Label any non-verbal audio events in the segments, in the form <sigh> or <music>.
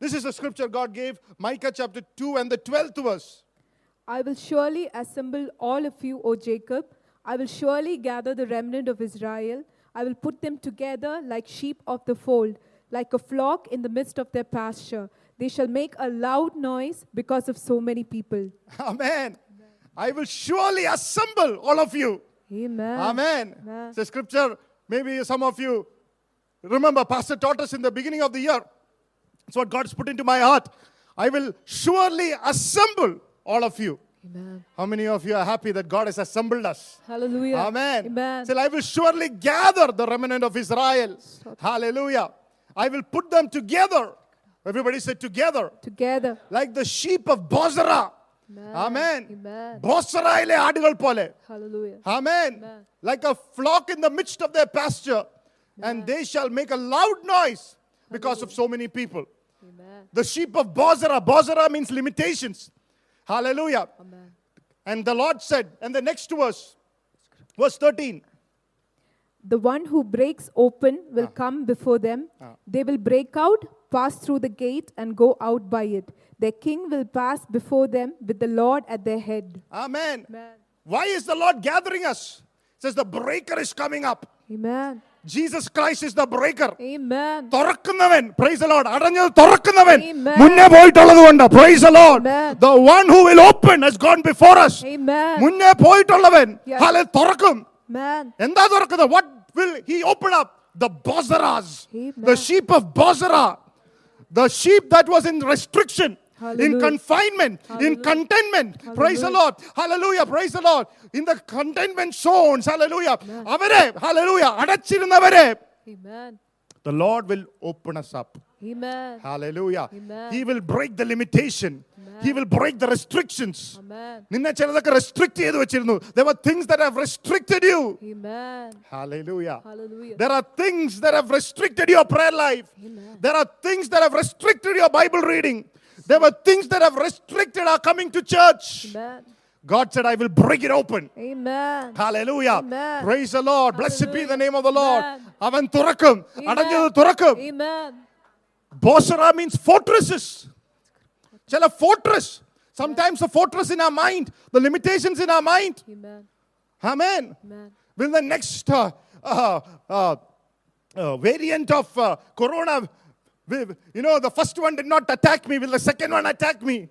This is the scripture God gave, Micah chapter 2 and the 12th verse. I will surely assemble all of you, O Jacob. I will surely gather the remnant of Israel. I will put them together like sheep of the fold, like a flock in the midst of their pasture. They shall make a loud noise because of so many people. Amen. I will surely assemble all of you. Amen. Amen. Amen. It's scripture, maybe some of you remember, Pastor taught us in the beginning of the year. It's what God's put into my heart. I will surely assemble all of you. Amen. How many of you are happy that God has assembled us? Hallelujah. Amen. Amen. Say, I will surely gather the remnant of Israel. Hallelujah. I will put them together. Everybody say together. Together. Like the sheep of Bozrah. Amen. Amen. ബോസറായിലെ ആടുകൾ പോലെ Hallelujah. Amen. Amen. Like a flock in the midst of their pasture. And they shall make a loud noise because of so many people. Amen. The sheep of Bozrah. Bozrah means limitations. Hallelujah. Amen. And the Lord said, and the next verse, verse 13. The one who breaks open will ah. come before them. Ah. They will break out, pass through the gate, and go out by it. Their king will pass before them with the Lord at their head. Amen. Amen. Why is the Lord gathering us? It says the breaker is coming up. Amen. Jesus Christ is the breaker തുറക്കുന്നവൻ praise Lord അടഞ്ഞത് തുറക്കുന്നവൻ മുന്നേ പോയിട്ടുള്ളത് കൊണ്ട് praise Lord the one who will open has gone before us മുന്നേ പോയിട്ടുള്ളവൻ ഹാലെ തുറക്കും എന്താ തുറക്കുന്നത് what will he open up the Bozrah's the sheep of Bozrah the sheep that was in restriction restriction in Hallelujah. confinement in Hallelujah. contentment praise the Hallelujah. lord hallelujah praise the lord in the containment zones hallelujah അവരെ hallelujah അടച്ചിരുന്നവരെ Amen. the lord will open us up Amen. Hallelujah. Amen. He will break the limitation. He will break the restrictions. Amen. നിന്നെ ചിലതൊക്കെ restrict ചെയ്ത് വെച്ചിരുന്നു there were things that have restricted you Amen. hallelujah Hallelujah. there are things that have restricted your prayer life Amen. there are things that have restricted your bible reading There were things that have restricted our coming to church. Amen. God said, I will break it open. Amen. Hallelujah. Amen. Praise the Lord. Hallelujah. Blessed be the name of the Lord. Amen. Turakum. Amen. Bozrah means fortresses. Shall a fortress. Sometimes a fortress in our mind, the limitations in our mind. Amen. Amen. Amen. Will the next uh, uh, uh, uh variant of uh, corona you know, the first one did not attack me, will the second one attack me?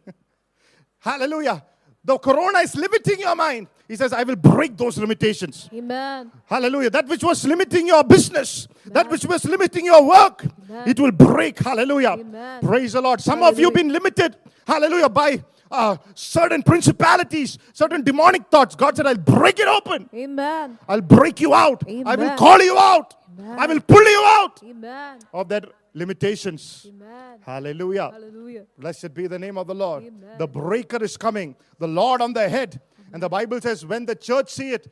<laughs> Hallelujah. The corona is limiting your mind. He says, I will break those limitations. Amen. Hallelujah. That which was limiting your business, that which was limiting your work, Amen. it will break. Hallelujah. Amen. Praise the Lord. Some of you have been limited. Hallelujah. By uh, certain principalities, certain demonic thoughts. God said, I'll break it open. Amen. I'll break you out. I will call you out. Amen. I will pull you out Amen. of that limitations. Amen. Hallelujah. Hallelujah. Blessed be the name of the Lord. Amen. The breaker is coming, the Lord on the head. And the Bible says, when the church see it,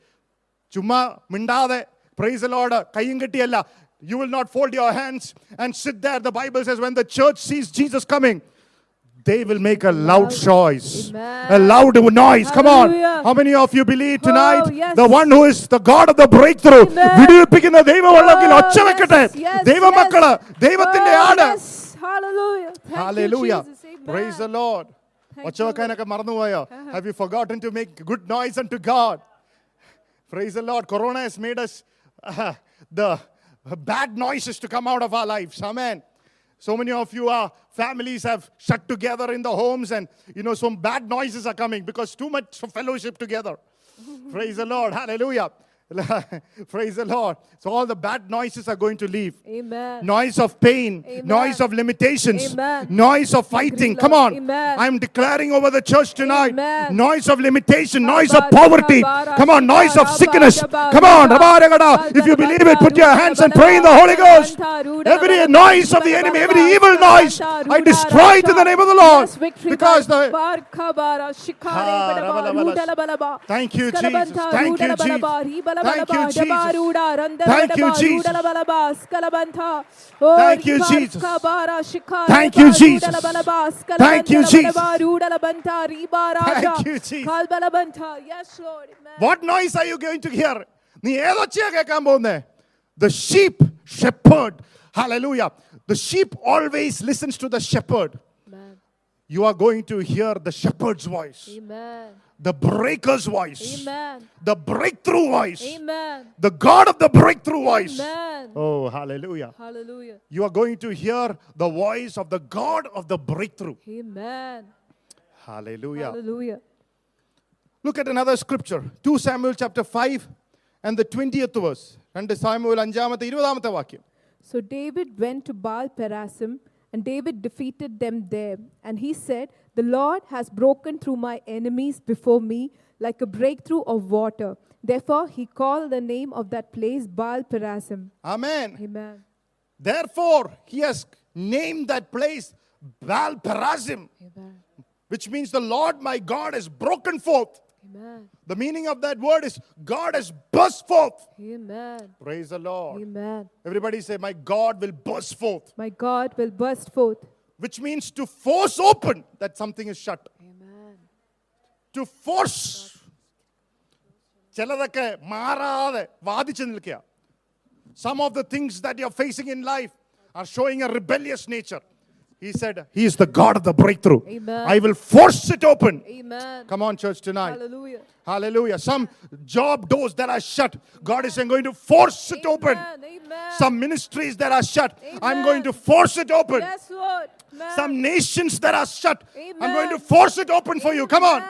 chumma mindade, praise the Lord, kayyingatti you will not fold your hands and sit there. The Bible says, when the church sees Jesus coming, they will make a loud choice, Amen. a loud noise. Come on. Hallelujah. How many of you believe tonight? Oh, yes. The one who is the God of the breakthrough. Amen. വിടുവിപ്പിക്കുന്ന ദൈവമുള്ളെങ്കിൽ Oh, ഒച്ച വെക്കട്ടെ yes, yes, ദൈവമക്കള് yes. ദൈവത്തിന്റെ Oh, ആട് yes. Hallelujah. Thank Hallelujah. You, Jesus. Amen. Praise the Lord. Thank ഒച്ച വെക്കാനൊക്കെ മറന്നുപോയോ Have you forgotten to make good noise unto God? Praise the Lord. Corona has made us uh, the bad noises to come out of our lives. Amen. So many of you are families have shut together in the homes, and you know some bad noises are coming because too much fellowship together. <laughs> Praise the Lord. Hallelujah. Praise the Lord. So all the bad noises are going to leave. Amen. Noise of pain, Amen. noise of limitations, Amen. noise of fighting. Come on. Amen. I'm declaring over the church tonight noise of limitation, noise of poverty. Come on, noise of sickness. Come on. If you believe it, put your hands and pray in the Holy Ghost. Every noise of the enemy, every evil noise, I destroy it in the name of the Lord. Because the Thank you, Jesus. Thank you, Jesus. Thank you, Jesus. Thank you, Jesus. Thank you, Jesus. Thank you, Jesus. Thank you, Jesus. Thank you, Jesus. What noise are you going to hear? The sheep shepherd. Hallelujah. The sheep always listens to the shepherd. You are going to hear the shepherd's voice. Amen the breaker's voice, Amen. the breakthrough voice, Amen. the God of the breakthrough voice. Amen. Oh, hallelujah. Hallelujah. You are going to hear the voice of the God of the breakthrough. Amen. Hallelujah. Hallelujah. Look at another scripture 2 Samuel chapter 5 and the 20th verse. 2 Samuel 5 So David went to Baal Perazim and David defeated them there. And he said, The Lord has broken through my enemies before me like a breakthrough of water. Therefore, he called the name of that place Baal Perazim. Amen. Amen. Therefore, he has named that place Baal Perazim, Amen. which means the Lord my God has broken forth. Amen. The meaning of that word is God has burst forth. Amen. Praise the Lord. Amen. Everybody say, My God will burst forth, My God will burst forth. which means to force open that something is shut. Amen. To force. ചിലതൊക്കെ മാറാതെ വാദിച്ചു നിൽക്കുക Some of the things that you're facing in life are showing a rebellious nature. he said, He is the God of the breakthrough. Amen. I will force it open. Amen. Come on, church, tonight. Hallelujah. Hallelujah. Some job doors that are shut, God is going to force it open. Amen. Amen. Some ministries that are shut, I'm going to force it open. Yes, Lord. Some nations that are shut, I'm going to force it open for you. Come on.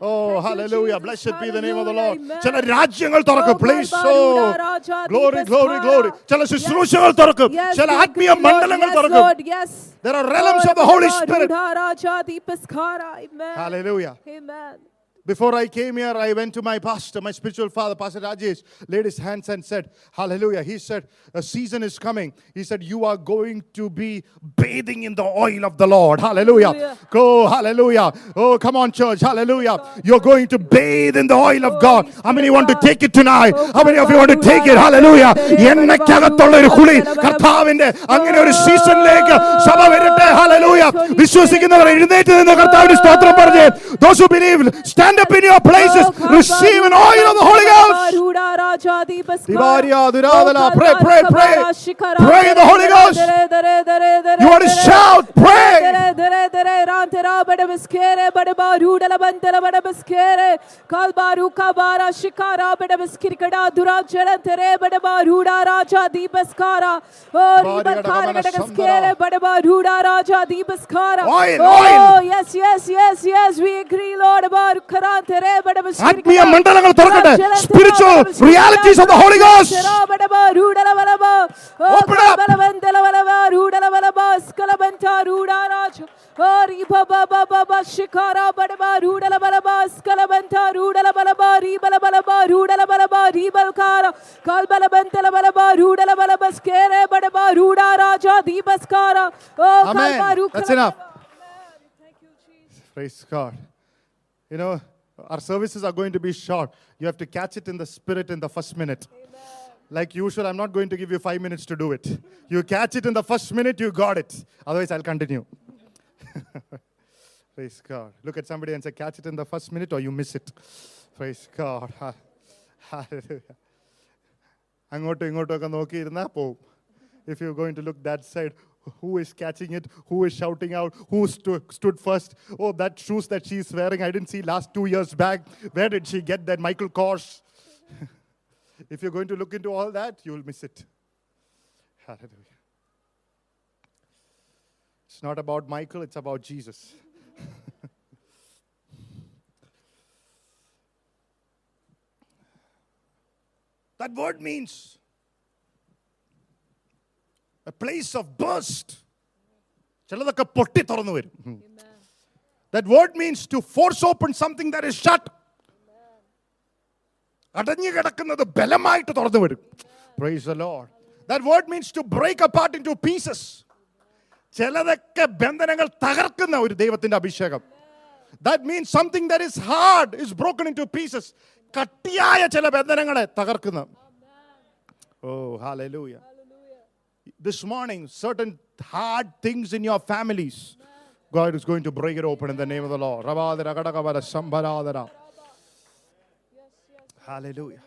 Amen. Oh, Thank you, hallelujah. Jesus. Blessed be the name of the Lord. Hallelujah. ചില Amen. രാജ്യങ്ങൾ തുറക്കും Oh, please Balbaruda, oh Raja, glory glory Deepaskara. Glory ചില ശുശ്രൂഷകൾ തുറക്കും Yes, ചില we ആത്മീയ agree, Lord. മണ്ഡലങ്ങൾ Yes, തുറക്കും Lord. Yes. There are realms Oh, of the Holy Spirit. Balbaruda, Raja, Deepaskara. Amen. Hallelujah. Amen. Before I came here, I went to my pastor, my spiritual father, Pastor Rajesh, laid his hands and said, Hallelujah. He said, A season is coming. He said, You are going to be bathing in the oil of the Lord. Hallelujah. Hallelujah. Go, hallelujah. Oh, come on, church. Hallelujah. You're going to bathe in the oil of Holy God. How many Spirit want to God. take it tonight? Oh, How many of you want to Hallelujah. take it? Hallelujah. Hallelujah. എന്നക്കകത്തുള്ള ഒരു കുളി കർത്താവിന്റെ അങ്ങനെ ഒരു സീസണിലേക്ക് സഭ വരട്ടെ hallelujah വിശ്വസിക്കുന്നവർ എഴുന്നേറ്റ് നിന്ന് കർത്താവിന് സ്തോത്രം പറഞ്ഞ് those who believe stand അങ്ങനെ up in your places oh, receive an oil of the Holy Ghost Balbaruda, Raja, Deepaskara. Divaria, Oh, pray, pray, pray. Pray in the Holy Ghost. You want to shout, pray. Kalbaru, kabara, shikara, bada biskirkada, dura, jara, tere, bada baruda, raja. Oh, ribakara, gada, bada bada baruda, raja, deepaskara. Oh, yes, yes, yes, yes, we agree, Lord, about karantere, bada biskirkada. ആത്മീയ മണ്ഡലങ്ങൾ തുറക്കട്ടെ spiritual realities of the Holy Ghost Open up. Amen. That's enough. Praise God. You know, our services are going to be short. You have to catch it in the spirit in the first minute. Like usual, I'm not going to give you five minutes to do it. You catch it in the first minute, you got it. Otherwise, I'll continue. <laughs> Praise God. Look at somebody and say, catch it in the first minute or you miss it. Praise God. Ha- Hallelujah. <laughs> അങ്ങോട്ടും ഇങ്ങോട്ടും ഒക്കെ നോക്കിയിരുന്നാൽ പോവും if you're going to look that side who is catching it? Who is shouting out? Who stu- stood first? Oh that shoes that she's wearing i didn't see last two years back. Where did she get that michael kors? <laughs> If you're going to look into all that you'll miss it. Hallelujah. It's not about michael it's about jesus. <laughs> That word means place of burst ചിലതൊക്കെ പൊട്ടി തുറന്നു വരും. That word means to force open something that is shut അടഞ്ഞു കിടക്കുന്നത് ബലമായിട്ട് തുറന്നു വരും. Praise the Lord that word means to break apart into pieces ചിലതൊക്കെ ബന്ധനങ്ങൾ തകർക്കുന്ന ഒരു ദൈവത്തിന്റെ അഭിഷേകം. That means something that is hard is broken into pieces കട്ടിയായ ചില ബന്ധനങ്ങളെ തകർക്കുന്ന. ഓ ഹാലൂയ oh, this morning certain hard things in your families god is going to break it open in the name of the lord. Hallelujah.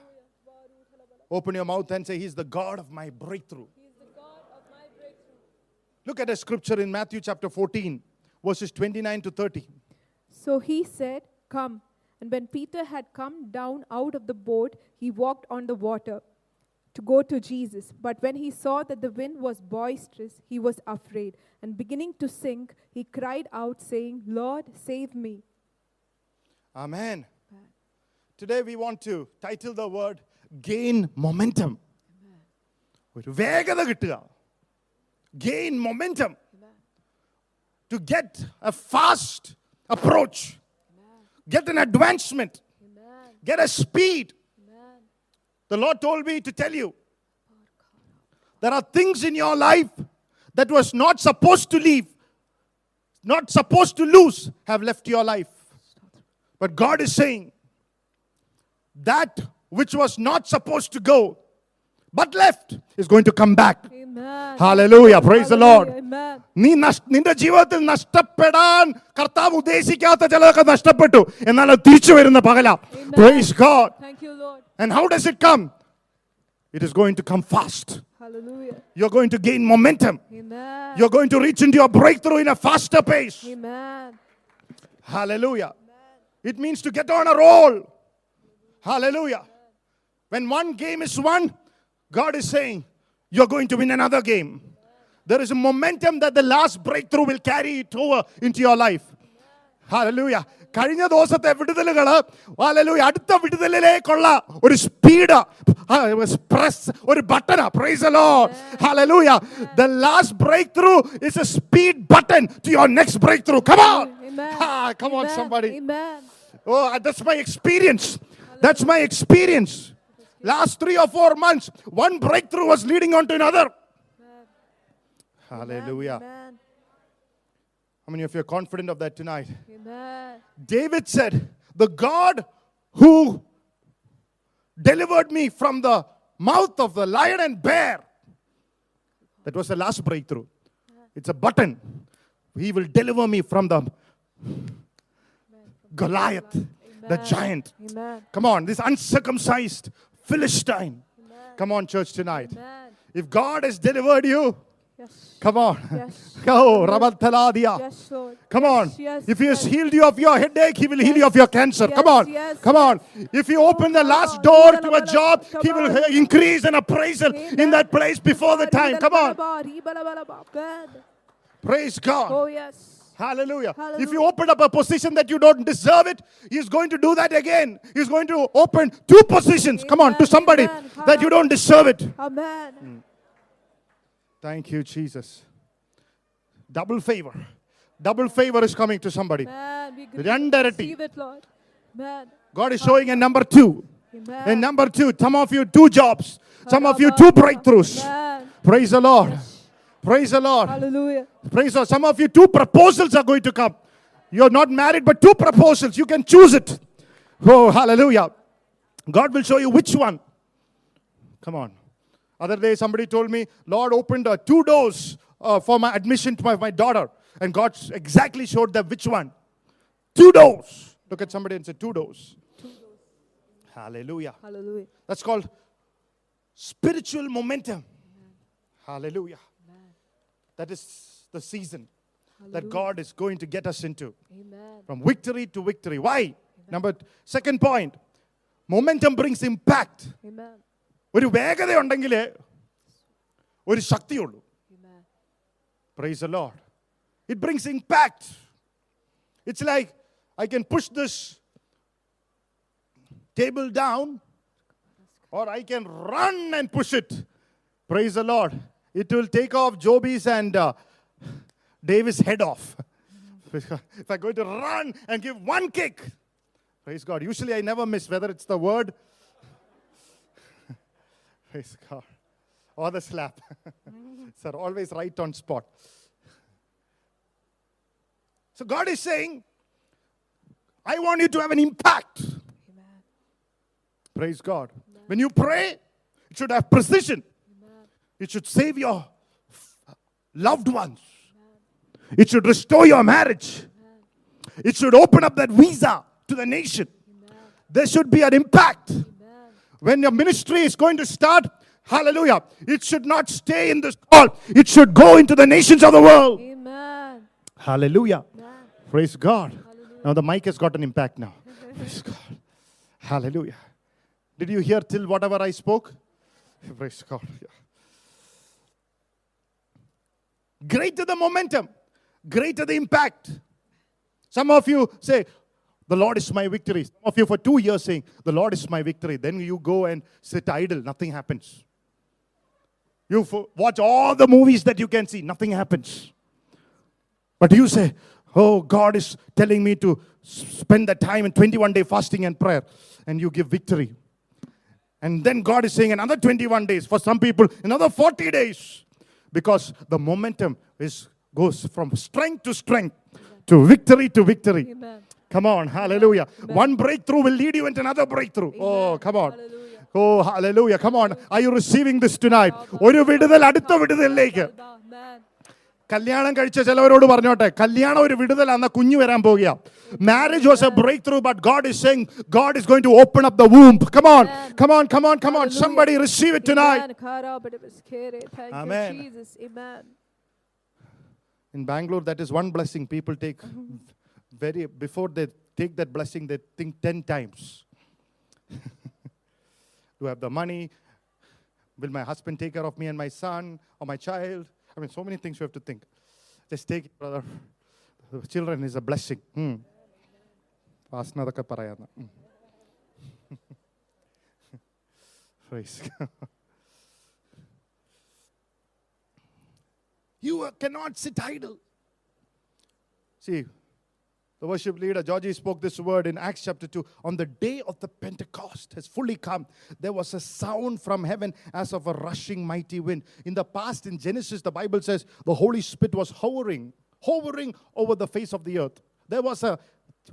Open your mouth and say he's the god of my breakthrough. Look at a scripture in Matthew chapter 14, verses 29 to 30. So he said, Come. And when Peter had come down out of the boat, he walked on the water to go to Jesus. But when he saw that the wind was boisterous, he was afraid. And beginning to sink, he cried out, saying, Lord, save me. Amen. Today we want to title the word gain momentum. ഒരു വേഗത കിട്ടുക gain momentum to get a fast approach get an advancement get A speed The Lord told me to tell you there are things in your life that was not supposed to leave, not supposed to lose, have left your life. But God is saying that which was not supposed to go but left is going to come back. Amen. Hallelujah. Praise the Lord. Amen. നീ നഷ്- നിന്റെ ജീവിതത്തിൽ നഷ്ടപ്പെടാൻ കർത്താവ് ഉദ്ദേശിക്കാത്ത ചിലതൊക്കെ നഷ്ടപ്പെട്ടു എന്നാൽ അത് തിരിച്ചു വരുന്ന പകല praise God Thank you, Lord. and how does it come? It is going to come fast. Hallelujah. You're going to gain momentum. Amen. You're going to reach into your breakthrough in a faster pace. Amen. Hallelujah. It means to get on a roll. Hallelujah. When one game is won, God is saying, You're going to win another game. There is a momentum that the last breakthrough will carry it over into your life. Hallelujah. കഴിഞ്ഞ ദിവസത്തെ വിടുതലുകൾ hallelujah അടുത്ത വിടുതലിലേക്കുള്ള ഒരു speed press ഒരു ബട്ടനാ price hallelujah the last breakthrough is a speed button to your next breakthrough come on Amen. come on Amen. somebody Amen. Oh, that's my experience. That's my experience. Last three or four months, one breakthrough was leading on to another. Hallelujah. Amen. how many of you are confident of that tonight? Amen. David said, The God who delivered me from the mouth of the lion and bear. That was the last breakthrough. It's a button. He will deliver me from the Goliath, the giant. Amen. Come on, this uncircumcised Philistine. Come on, church, tonight. If God has delivered you, Yes. come on. Yes. <laughs> Oh, Rabathaladia. Yes, Lord. Come on. Yes, If He has healed you of your headache, He will heal you of your cancer. Come on. Come on. If you open the last door to a job, He will uh, increase an appraisal in that place before the time. Come on. Praise God. Oh, yes. Hallelujah. If you open up a position that you don't deserve it, He's going to do that again. He's going to open two positions. Come on, to somebody amen. that you don't deserve it. Amen. Thank you, Jesus. Double favor. Double favor is coming to somebody. Randarati. God is showing a number two. Amen. And number two, some of you two jobs, some of you two breakthroughs. Praise the Lord. Praise the Lord. Hallelujah. Praise the Lord. Some of you two proposals are going to come. You're not married, but two proposals. You can choose it. Oh, hallelujah. God will show you which one. Come on. Other day, somebody told me, Lord opened uh, two doors uh, for my admission to my, my daughter. And God exactly showed them which one. Two doors. Look at somebody and say, two doors. Hallelujah. Hallelujah. That's called spiritual momentum. Hallelujah. That is the season that God is going to get us into Amen. from victory to victory. Why? Number second point momentum brings impact. Amen. ഒരു വേഗത ഉണ്ടെങ്കിൽ ഒരു ശക്തിയുള്ളൂ Amen. Praise the Lord. It brings impact. It's like I can push this table down or I can run and push it. Praise the Lord. It will take off Joby's and uh, Davis' head off. if I'm going to run and give one kick, praise God. Usually I never miss, whether it's the word, praise God, or the slap. <laughs> Sir, always right on spot. So God is saying, I want you to have an impact. Amen. Praise God. When you pray, it should have precision. It should save your loved ones. It should restore your marriage. It should open up that visa to the nation. There should be an impact. When your ministry is going to start, Hallelujah. It should not stay in this hall, it should go into the nations of the world. Amen. Hallelujah. Amen. Praise God. Now the mic has got an impact now. Praise God. Hallelujah. Did you hear till whatever I spoke? Praise God. Yeah. Greater the momentum, greater the impact. Some of you say, The Lord is my victory. Some of you for two years saying, The Lord is my victory. Then you go and sit idle, nothing happens. You watch all the movies that you can see, nothing happens. But you say, Oh, God is telling me to spend the time in 21 day fasting and prayer, and you give victory. And then God is saying another 21 days. For some people, another 40 days. Because the momentum is goes from strength to strength, to victory to victory. Amen. Come on, hallelujah. One breakthrough will lead you into another breakthrough. Oh, come on. Hallelujah. Oh, hallelujah. Come on. Are you receiving this tonight? ഒരു വിടുതൽ അടുത്ത വിടുതലിലേക്ക് Amen. കല്യാണം കഴിച്ച ചിലവരോട് പറഞ്ഞോട്ടെ കല്യാണം ഒരു വിടുതലാന്ന കുഞ്ഞു വരാൻ പോകുക marriage was a breakthrough but God is saying God is going to open up the womb come on come on come on come on somebody receive it tonight Amen. Karabadebaskere. Thank Amen. you, Jesus. Amen. In Bangalore, that is one blessing people take very before they take that blessing, they think 10 times. <laughs> Do I have the money? Will my husband take care of me and my son or my child? I mean, so many things you have to think. Just take it, brother. The children is a blessing. Hmm. hmm. <laughs> Praise God. <laughs> You cannot sit idle. See, the worship leader, Georgie, spoke this word in Acts chapter 2. On the day of the Pentecost has fully come, there was a sound from heaven as of a rushing mighty wind. In the past, in Genesis, the Bible says the Holy Spirit was hovering, hovering over the face of the earth. There was a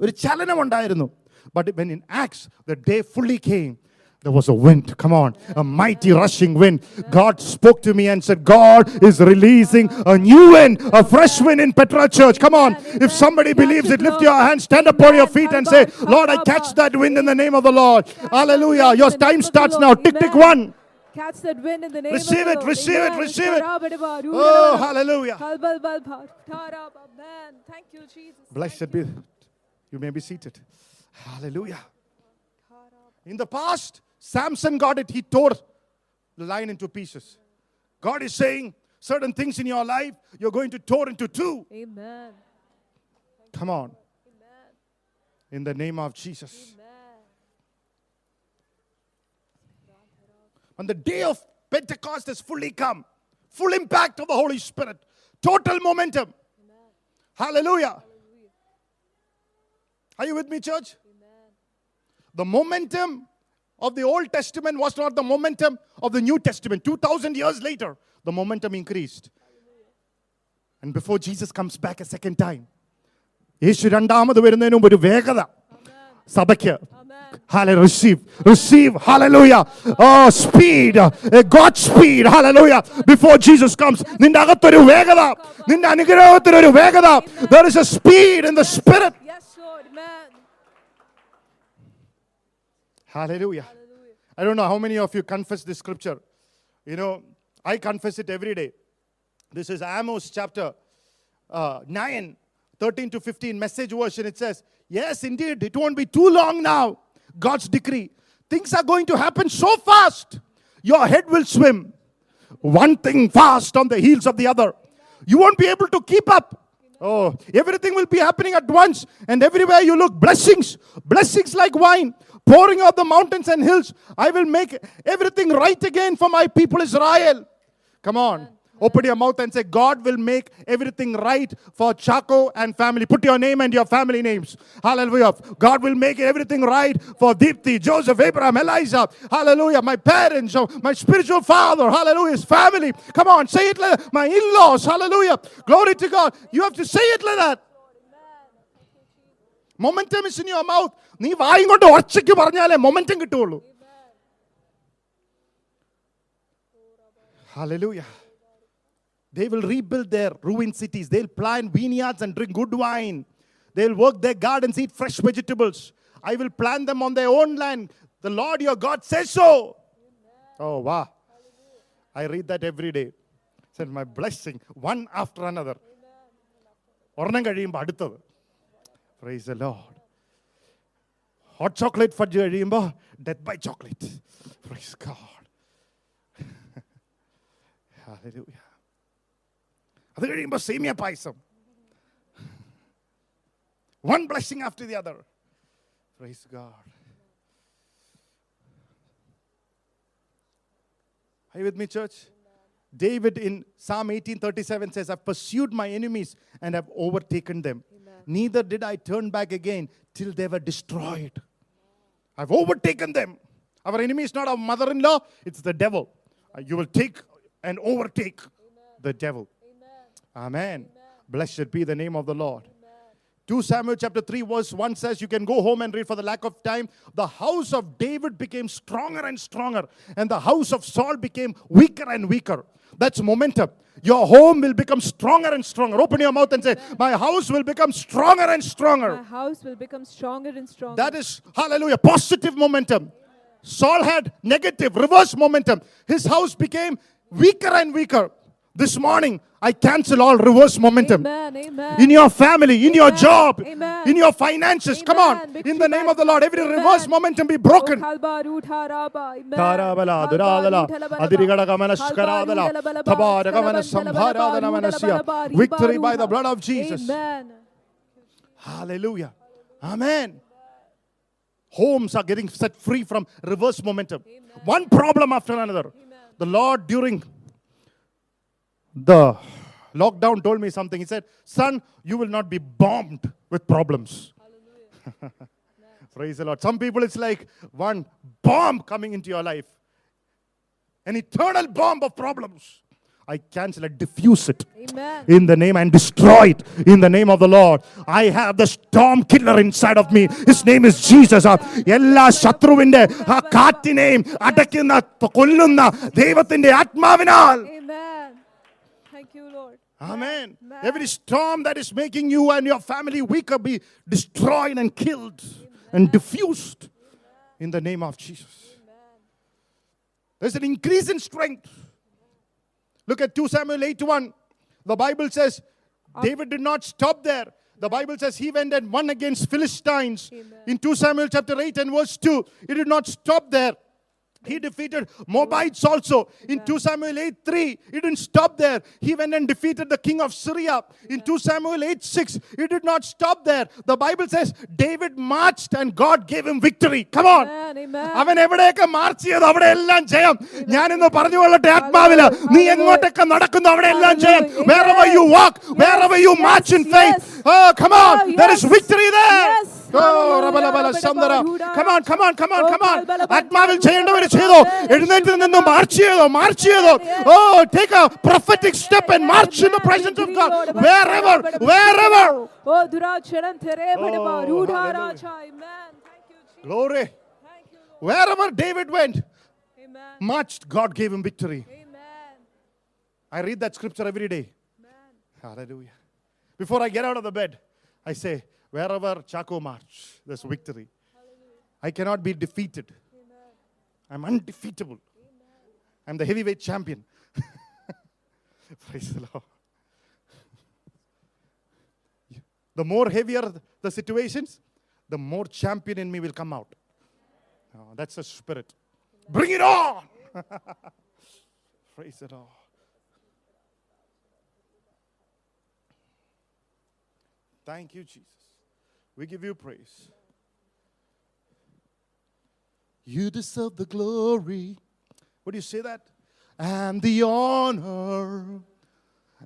ഒരു ചലനമുണ്ടായിരുന്നു But when in Acts, the day fully came, there was a wind. Come on, a mighty rushing wind. God spoke to me and said, God is releasing a new wind, a fresh wind in Petra Church. Come on. If somebody believes it, lift your hands, stand up on your feet and say, Lord, I catch that wind in the name of the Lord. Hallelujah. Your time name of the starts now. Tick, tick, one. Catch that wind in the name Receive of it, the Lord. receive it, receive it. Oh, hallelujah. Thank you, Jesus. Blessed be. You may be seated. Hallelujah. In the past, Samson got it. He tore the lion into pieces. God is saying certain things in your life you're going to tear into two. Amen. Come on. In the name of Jesus. Amen. On the day of Pentecost has fully come. Full impact of the Holy Spirit. Total momentum. Hallelujah. Are you with me, church? The momentum of the Old Testament was not the momentum of the New Testament. 2,000 years later, the momentum increased. And before Jesus comes back a second time, Yeshu രണ്ടാമത് വരുന്നതിന് മുമ്പ് ഒരു വേഗത സഭയ്ക്ക് Amen. Hallelujah. Receive. Receive. Hallelujah. Oh, speed. Uh, God speed. Hallelujah. Before Jesus comes. നിന്റെ അകത്തൊരു വേഗത നിന്റെ അനുഗ്രഹത്തിനൊരു വേഗത There is a speed in the spirit. Amen. Hallelujah. I don't know how many of you confess this scripture. You know, I confess it every day. This is Amos chapter uh, 9, 13 to 15, message version. It says, Yes, indeed, it won't be too long now. God's decree. Things are going to happen so fast, your head will swim. One thing fast on the heels of the other. You won't be able to keep up. Oh, everything will be happening at once, and everywhere you look, blessings, blessings like wine, pouring out the mountains and hills. I will make everything right again for my people Israel. Come on. Open your mouth and say, God will make everything right for Chaco and family. Put your name and your family names. Hallelujah. God will make everything right for Deepthi, Joseph, Abraham, Elijah. Hallelujah. My parents, my spiritual father. Hallelujah. His family. Come on, say it like that. My in laws. Hallelujah. Glory to God. You have to say it like that. Momentum is in your mouth. നീ വായും കൊണ്ട് ഒച്ചയ്ക്ക് പറഞ്ഞാലേ momentum കിട്ടുള്ളൂ Hallelujah. They will rebuild their ruined cities. They'll plant vineyards and drink good wine. They'll work their gardens, eat fresh vegetables. I will plant them on their own land. The Lord your God says so. Oh, wow. I read that every day. Said my blessing, one after another. ഒരെണ്ണം കഴിയുമ്പോൾ അടുത്തത് price the Lord hot chocolate fudge കഴിയുമ്പോൾ death by chocolate praise God hallelujah അത് കഴിയുമ്പോൾ സേമിയ പായസം one blessing after the other praise God Are you with me, church? David in Psalm 1837 says, I've pursued my enemies and have overtaken them. Neither did I turn back again till they were destroyed. I've overtaken them. Our enemy is not our mother in law, it's the devil. Uh, You will take and overtake the devil. Amen. Blessed be the name of the Lord. 2 Samuel chapter 3 verse 1 says you can go home and read for the lack of time the house of David became stronger and stronger and the house of Saul became weaker and weaker. That's momentum. Your home will become stronger and stronger. Open your mouth and say my house will become stronger and stronger. My house will become stronger and stronger. that is hallelujah positive momentum. Saul had negative reverse momentum. His house became weaker and weaker this morning, I cancel all reverse momentum. Amen, amen. In your family, in amen, your job, in your finances. Come on. In the name of the Lord, every reverse momentum be broken. Victory by the blood of Jesus. Hallelujah. Amen. Homes are getting set free from reverse momentum. One problem after another. The Lord during the lockdown told me something. He said, Son, you will not be bombed with problems. <laughs> Praise the Lord. Some people, it's like one bomb coming into your life, an eternal bomb of problems. I cancel it, diffuse it Amen. in the name and destroy it in the name of the Lord. I have the storm killer inside of me. His name is Jesus. ആ എല്ലാ ശത്രുവിന്റെ ആ കാറ്റിനെയും അടയ്ക്കുന്ന കൊല്ലുന്ന ദൈവത്തിന്റെ ആത്മാവിനാൽ Amen. Amen. Every storm that is making you and your family weaker be destroyed and killed and diffused in the name of Jesus. There's an increase in strength. Look at 2 Samuel 8 1. The Bible says David did not stop there. The Bible says he went and won against Philistines. Amen. In 2 Samuel chapter 8 and verse 2, he did not stop there. He defeated Moabites also. In 2 Samuel 8 3, he didn't stop there. He went and defeated the king of Syria. In 2 Samuel 8 6, he did not stop there. The Bible says David marched and God gave him victory. Come on. Amen. Amen. അവൻ എവിടെയൊക്കെ March ചെയ്തു അവിടെ എല്ലാം ജയം ഞാൻ ഇന്ന് പറഞ്ഞു കൊള്ളട്ടെ ആത്മാവിൽ നീ എങ്ങോട്ടൊക്കെ നടക്കുന്നു അവിടെ എല്ലാം ജയം wherever you walk wherever you march in faith oh come on Oh, there is victory there Yes. Oh, Hallelujah. റബലബല ശന്തര. Come on, come on, come on, Oh, come on. kalbalabala. ആത്മാവിൽ ചെയ്യേണ്ടവർ ചെയ്തോ എഴുന്നേറ്റ് നിന്ന് മാർച്ച് ചെയ്തോ മാർച്ച് ചെയ്തോ ഓ take a prophetic step and march in the presence of God wherever wherever Oh, Duracharan Tere Badaba, Oh, Rudha hallelujah. Raja. Amen. Thank you, Jesus. glory Thank you, Lord. wherever David went Amen. marched God gave him victory Amen. I read that scripture every day Amen. Hallelujah. Before I get out of the bed, I say, wherever Chaco march, there's victory. I cannot be defeated. I'm undefeatable. I'm the heavyweight champion. <laughs> Praise the Lord. The more heavier the situations, the more champion in me will come out. Oh, that's the spirit. Bring it on! <laughs> Praise the Lord. Thank you, Jesus. We give you praise. You deserve the glory. Would you say that? And the honor.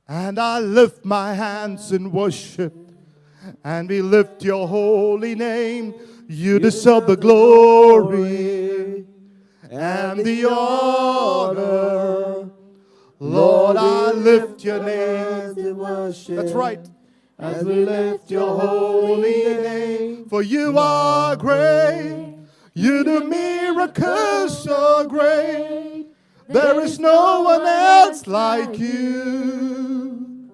And I lift my hands in worship. And we lift your holy name. You deserve the glory and the honor. Lord, I lift your name. That's right. As we lift your holy name, for you are great. You do miracles so great. There is no one else like you.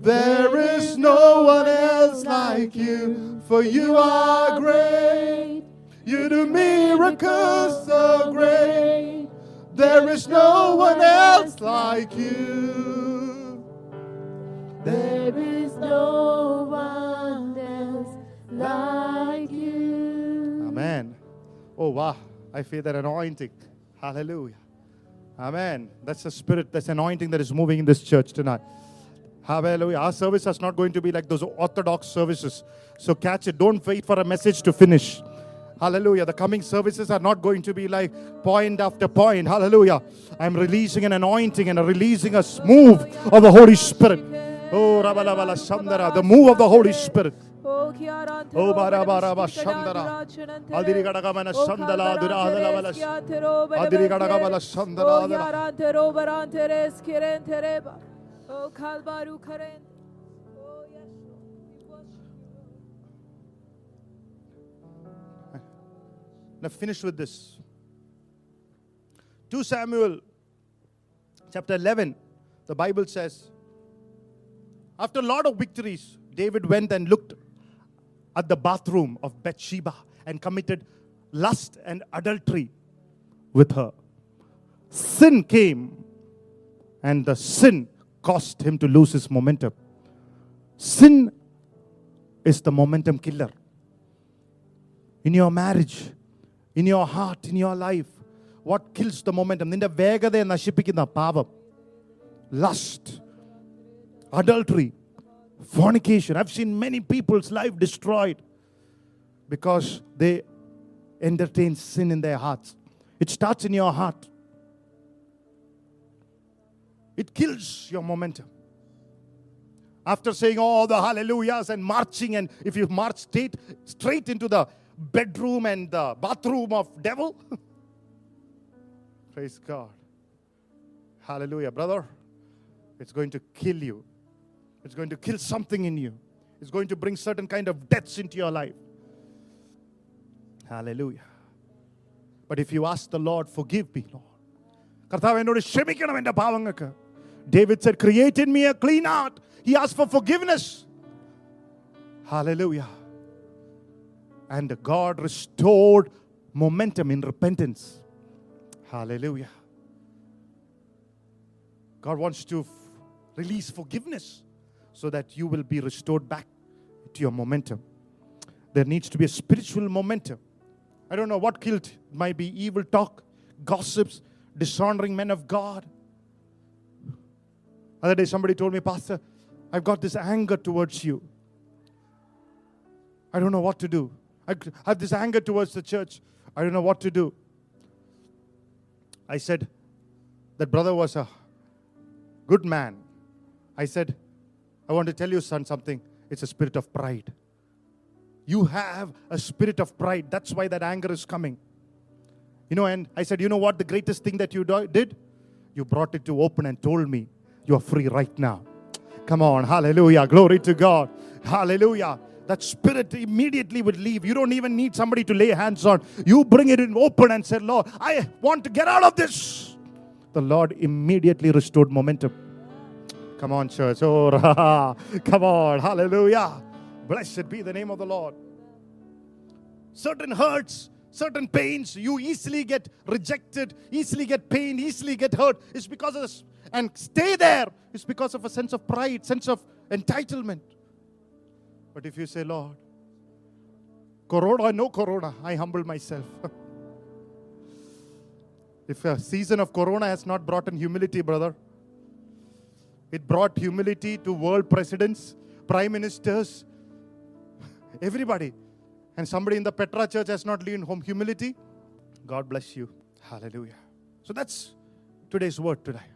There is no one else like you, for you are great. You do miracles so great. There is no one else like you. There is no one else like you. Amen. Oh, wow. I feel that anointing. Hallelujah. Amen. That's the spirit, that's anointing that is moving in this church tonight. Hallelujah. Our service is not going to be like those orthodox services. So catch it. Don't wait for a message to finish. Hallelujah. The coming services are not going to be like point after point. Hallelujah. I'm releasing an anointing and a releasing a move of the Holy Spirit. Oh, Rabalabala Sandara, the move of the Holy Spirit. Oh, Oh, Beneshkika, Shandara. Daduranchanante, Adiri Gadagamana Oh, Sandala, Duradala, Kalbarante, Ro, Adiri Benebente, Gadagabala Sandala, Oh, Adala. Yarante, Ro, Barante, Res, Kirente, Reba. Oh, Kalbaru, Karen. Oh, yes, Lord. We worship you. Now finish with this. 2 Samuel chapter 11, the Bible says, after a lot of victories, David went and looked at the bathroom of Bathsheba and committed lust and adultery with her. Sin came, and the sin caused him to lose his momentum. Sin is the momentum killer in your marriage, in your heart, in your life. What kills the momentum? നിന്റെ വേഗതയെ നശിപ്പിക്കുന്ന പാപം lust, adultery, fornication. I've seen many people's life destroyed because they entertain sin in their hearts. It starts in your heart. It kills your momentum. After saying all the hallelujahs and marching, and if you march straight, straight into the bedroom and the bathroom of devil, <laughs> praise God. Hallelujah, brother. It's going to kill you. It's going to kill something in you. It's going to bring certain kind of deaths into your life. Hallelujah. But if you ask the Lord, forgive me, Lord. കർത്താവ് എന്നോട് ക്ഷമിക്കണം എൻ്റെ പാവങ്ങൾക്ക് David said create in me a clean heart he asked for forgiveness hallelujah and god restored momentum in repentance hallelujah god wants to f- release forgiveness so that you will be restored back to your momentum there needs to be a spiritual momentum I don't know what killed. It might be evil talk, gossips, dishonoring men of God. Other day, somebody told me, Pastor, I've got this anger towards you. I don't know what to do. I have this anger towards the church. I don't know what to do. I said, that brother was a good man. I said, I want to tell you, son, something. It's a spirit of pride. You have a spirit of pride. That's why that anger is coming. You know, and I said, You know what? The greatest thing that you do- did? You brought it to open and told me you are free right now. Come on. Hallelujah. Glory to God. Hallelujah. That spirit immediately would leave. You don't even need somebody to lay hands on. You bring it in open and say, Lord, I want to get out of this. The Lord immediately restored momentum. Come on, church. Oh, <laughs> come on. Hallelujah. Blessed be the name of the Lord. Certain hurts, certain pains, you easily get rejected, easily get pain, easily get hurt. It's because of this. And stay there. It's because of a sense of pride, sense of entitlement. But if you say, Lord, Corona, no Corona, I humble myself. <laughs> if a season of Corona has not brought in humility, brother, it brought humility to world presidents, prime ministers, everybody. And somebody in the Petra church has not learned home humility. God bless you. Hallelujah. So that's today's word today.